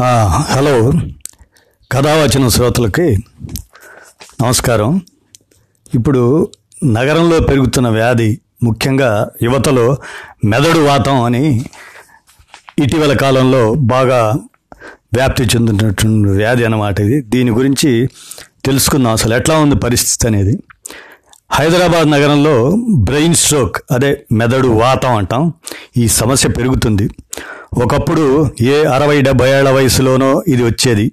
Hello. కథావచన శ్రోతలకి నమస్కారం. ఇప్పుడు నగరంలో పెరుగుతున్న వ్యాధి ముఖ్యంగా యువతలో మెదడు వాతం అని ఇటీవల కాలంలో బాగా వ్యాప్తి చెందుతున్నటువంటి వ్యాధి అన్నమాట ఇది. దీని గురించి తెలుసుకుందాం అసలు ఎట్లా ఉంది పరిస్థితి అనేది. హైదరాబాద్ నగరంలో బ్రెయిన్ స్ట్రోక్ అదే మెదడు వాతం అంటాం. ఈ సమస్య పెరుగుతుంది. ఒకప్పుడు ఏ అరవై డెబ్బై ఏళ్ళ వయసులోనో ఇది వచ్చేది.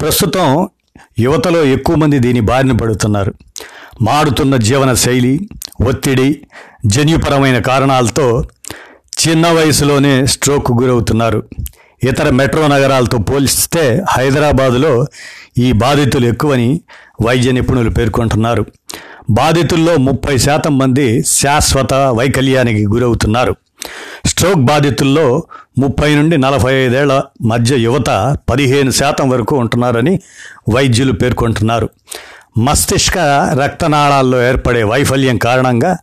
ప్రస్తుతం యువతలో ఎక్కువ మంది దీని బారిన పడుతున్నారు. మారుతున్న జీవన శైలి ఒత్తిడి జన్యుపరమైన కారణాలతో చిన్న వయసులోనే స్ట్రోక్ గురవుతున్నారు. ఇతర మెట్రో నగరాలతో పోలిస్తే హైదరాబాదులో ఈ బాధితులు ఎక్కువని వైద్య నిపుణులు పేర్కొంటున్నారు. బాధితుల్లో ముప్పై శాతం మంది శాశ్వత వైకల్యానికి గురవుతున్నారు. స్ట్రోక్ బాధితుల్లో ముప్పై నుండి నలభై ఐదేళ్ళ మధ్య యువత పదిహేను శాతం వరకు ఉంటున్నారని వైద్యులు పేర్కొంటున్నారు. మస్తిష్క రక్తనాళాల్లో ఏర్పడే వైఫల్యం కారణంగా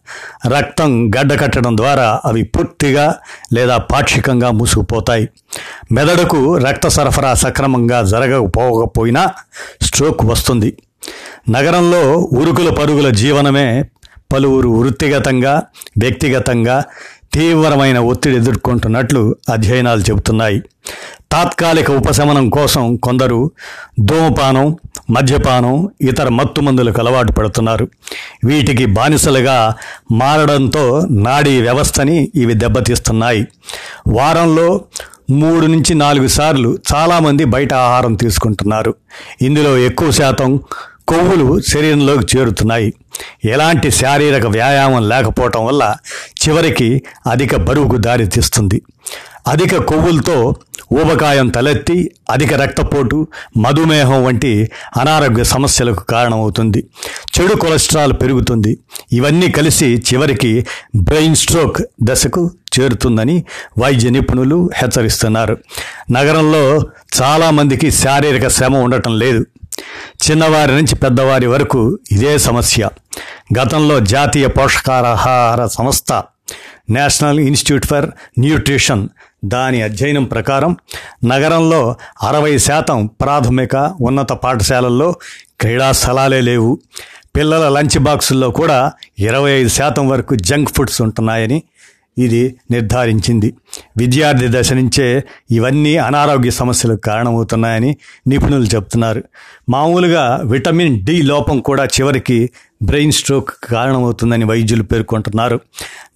రక్తం గడ్డకట్టడం ద్వారా అవి పూర్తిగా లేదా పాక్షికంగా మూసుకుపోతాయి. మెదడుకు రక్త సరఫరా సక్రమంగా జరగకపోకపోయినా స్ట్రోక్ వస్తుంది. నగరంలో ఉరుకుల పరుగుల జీవనమే పలువురు వృత్తిగతంగా వ్యక్తిగతంగా తీవ్రమైన ఒత్తిడి ఎదుర్కొంటున్నట్లు అధ్యయనాలు చెబుతున్నాయి. తాత్కాలిక ఉపశమనం కోసం కొందరు ధూమపానం మద్యపానం ఇతర మత్తు మందులకు అలవాటు పడుతున్నారు. వీటికి బానిసలుగా మారడంతో నాడీ వ్యవస్థని ఇవి దెబ్బతీస్తున్నాయి. వారంలో మూడు నుంచి నాలుగు సార్లు చాలామంది బయట ఆహారం తీసుకుంటున్నారు. ఇందులో ఎక్కువ శాతం కొవ్వులు శరీరంలోకి చేరుతున్నాయి. ఎలాంటి శారీరక వ్యాయామం లేకపోవటం వల్ల చివరికి అధిక బరువుకు దారితీస్తుంది అధిక కొవ్వులతో ఊబకాయం తలెత్తి అధిక రక్తపోటు మధుమేహం వంటి అనారోగ్య సమస్యలకు కారణమవుతుంది. చెడు కొలెస్ట్రాల్ పెరుగుతుంది. ఇవన్నీ కలిసి చివరికి బ్రెయిన్ స్ట్రోక్ దశకు చేరుతుందని వైద్య నిపుణులు హెచ్చరిస్తున్నారు. నగరంలో చాలామందికి శారీరక శ్రమ ఉండటం లేదు. చిన్నవారి నుంచి పెద్దవారి వరకు ఇదే సమస్య. గతంలో జాతీయ పోషకాహార సంస్థ నేషనల్ ఇన్స్టిట్యూట్ ఫర్ న్యూట్రిషన్ దాని అధ్యయనం ప్రకారం నగరంలో అరవై శాతం ప్రాథమిక ఉన్నత పాఠశాలల్లో క్రీడా స్థలాలే లేవు. పిల్లల లంచ్ బాక్సుల్లో కూడా ఇరవై ఐదు శాతం వరకు జంక్ ఫుడ్స్ ఉంటున్నాయని ఇది నిర్ధారించింది. విద్యార్థి దశ నుంచే ఇవన్నీ అనారోగ్య సమస్యలకు కారణమవుతున్నాయని నిపుణులు చెప్తున్నారు. మామూలుగా విటమిన్ డి లోపం కూడా చివరికి బ్రెయిన్ స్ట్రోక్ కారణమవుతుందని వైద్యులు పేర్కొంటున్నారు.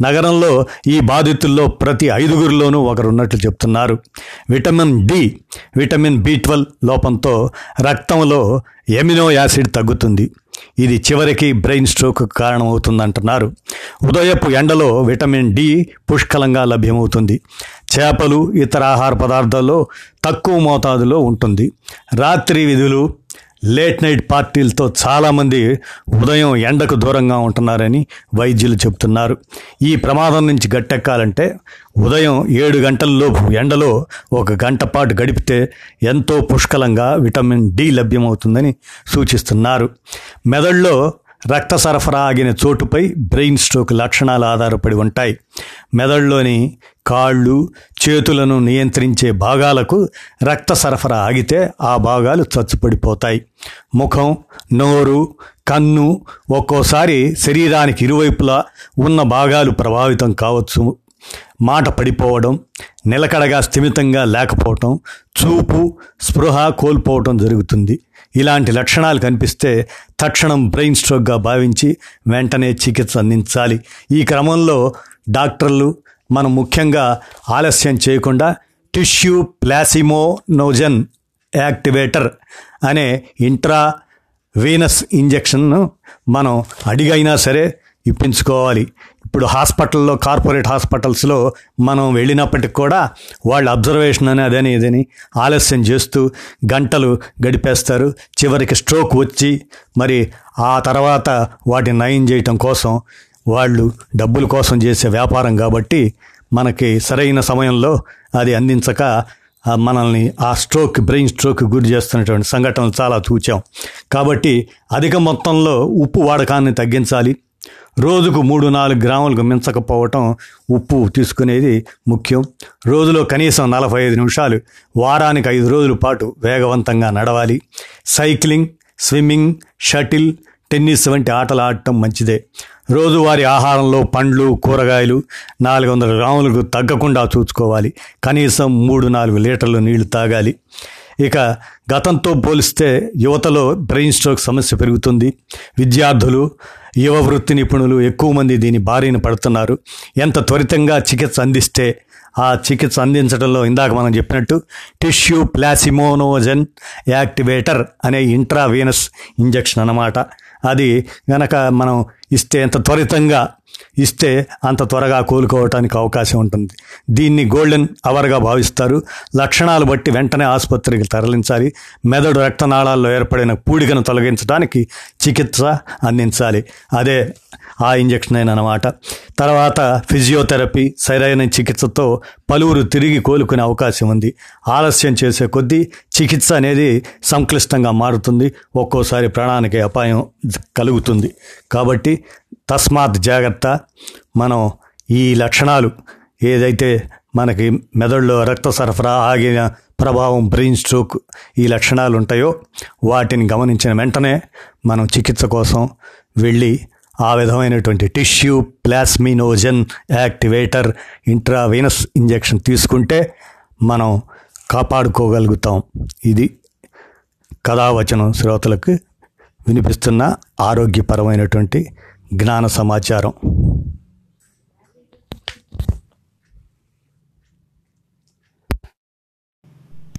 నగరంలో ఈ బాధితుల్లో ప్రతి ఐదుగురిలోనూ ఒకరున్నట్లు చెప్తున్నారు. Vitamin D vitamin B twelve లోపంతో రక్తంలో ఎమినో యాసిడ్ తగ్గుతుంది. ఇది చివరికి బ్రెయిన్ స్ట్రోక్ కారణమవుతుందంటున్నారు. ఉదయపు ఎండలో విటమిన్ డి పుష్కలంగా లభ్యమవుతుంది. చేపలు ఇతర ఆహార పదార్థాల్లో తక్కువ మోతాదులో ఉంటుంది. రాత్రి విధులు లేట్ నైట్ పార్టీలతో చాలామంది ఉదయం ఎండకు దూరంగా ఉంటున్నారని వైద్యులు చెబుతున్నారు. ఈ ప్రమాదం నుంచి గట్టెక్కాలంటే ఉదయం ఏడు గంటలలోపు ఎండలో ఒక గంట పాటు గడిపితే ఎంతో పుష్కలంగా విటమిన్ డి లభ్యమవుతుందని సూచిస్తున్నారు. మెదడులో రక్త సరఫరా ఆగిన చోటుపై బ్రెయిన్ స్ట్రోక్ లక్షణాలు ఆధారపడి ఉంటాయి. మెదడులోని కాళ్ళు చేతులను నియంత్రించే భాగాలకు రక్త సరఫరా ఆగితే ఆ భాగాలు చచ్చుపడిపోతాయి. ముఖం నోరు కన్ను ఒక్కోసారి శరీరానికి ఇరువైపులా ఉన్న భాగాలు ప్రభావితం కావచ్చు. మాట పడిపోవడం నిలకడగా స్థిమితంగా లేకపోవటం చూపు స్పృహ కోల్పోవటం జరుగుతుంది. ఇలాంటి లక్షణాలు కనిపిస్తే తక్షణం బ్రెయిన్ స్ట్రోక్గా భావించి వెంటనే చికిత్స అందించాలి. ఈ క్రమంలో డాక్టర్లు మనం ముఖ్యంగా ఆలస్యం చేయకుండా టిష్యూ ప్లాసిమోనోజన్ యాక్టివేటర్ అనే ఇంట్రా వీనస్ ఇంజెక్షన్ను మనం అడిగైనా సరే ఇప్పించుకోవాలి. ఇప్పుడు హాస్పిటల్లో కార్పొరేట్ హాస్పిటల్స్లో మనం వెళ్ళినప్పటికి కూడా వాళ్ళ అబ్జర్వేషన్ అని అదని ఇదని ఆలస్యం చేస్తూ గంటలు గడిపేస్తారు. చివరికి స్ట్రోక్ వచ్చి మరి ఆ తర్వాత వాటిని నయం చేయటం కోసం వాళ్ళు డబ్బుల కోసం చేసే వ్యాపారం కాబట్టి మనకి సరైన సమయంలో అది అందించక మనల్ని ఆ స్ట్రోక్ బ్రెయిన్ స్ట్రోక్ గురి చేస్తున్నటువంటి సంఘటనలు చాలా చూచాం కాబట్టి అధిక మొత్తంలో ఉప్పు వాడకాన్ని తగ్గించాలి. రోజుకు మూడు నాలుగు గ్రాములకు మించకపోవటం ఉప్పు తీసుకునేది ముఖ్యం. రోజులో కనీసం నలభై ఐదు నిమిషాలు వారానికి ఐదు రోజుల పాటు వేగవంతంగా నడవాలి. సైక్లింగ్ స్విమ్మింగ్ షటిల్ టెన్నిస్ వంటి ఆటలు ఆడటం మంచిదే. రోజువారీ ఆహారంలో పండ్లు కూరగాయలు నాలుగు వందల గ్రాములకు తగ్గకుండా చూసుకోవాలి. కనీసం మూడు నాలుగు లీటర్లు నీళ్ళు తాగాలి. ఇక గతంతో పోలిస్తే యువతలో బ్రెయిన్ స్ట్రోక్ సమస్య పెరుగుతుంది. విద్యార్థులు యువ వృత్తి నిపుణులు ఎక్కువ మంది దీని బారిన పడుతున్నారు. ఎంత త్వరితంగా చికిత్స అందిస్తే ఆ చికిత్స అందించడంలో ఇందాక మనం చెప్పినట్టు టిష్యూ ప్లాసిమోనోజన్ యాక్టివేటర్ అనే ఇంట్రావీనస్ ఇంజెక్షన్ అన్నమాట. అది గనక మనం ఇస్తే ఎంత త్వరితంగా ఇస్తే అంత త్వరగా కోలుకోవటానికి అవకాశం ఉంటుంది. దీన్ని గోల్డెన్ అవర్గా భావిస్తారు. లక్షణాలు బట్టి వెంటనే ఆసుపత్రికి తరలించాలి. మెదడు రక్తనాళాల్లో ఏర్పడిన పూడికను తొలగించడానికి చికిత్స అందించాలి. అదే ఆ ఇంజక్షన్ అయినమాట తర్వాత ఫిజియోథెరపీ సరైన చికిత్సతో పలువురు తిరిగి కోలుకునే అవకాశం ఉంది. ఆలస్యం చేసే కొద్దీ చికిత్స అనేది సంక్లిష్టంగా మారుతుంది. ఒక్కోసారి ప్రాణానికి అపాయం కలుగుతుంది. కాబట్టి తస్మాత్ జాగ్రత్త. మనం ఈ లక్షణాలు ఏదైతే మనకి మెదడులో రక్త సరఫరా ఆగిన ప్రభావం బ్రెయిన్ స్ట్రోక్ ఈ లక్షణాలు ఉంటాయో వాటిని గమనించిన వెంటనే మనం చికిత్స కోసం వెళ్ళి ఆ విధమైనటువంటి tissue plasminogen activator intravenous injection తీసుకుంటే మనం కాపాడుకోగలుగుతాం. ఇది కథావచనం శ్రోతలకు వినిపిస్తున్న ఆరోగ్యపరమైనటువంటి జ్ఞాన సమాచారం.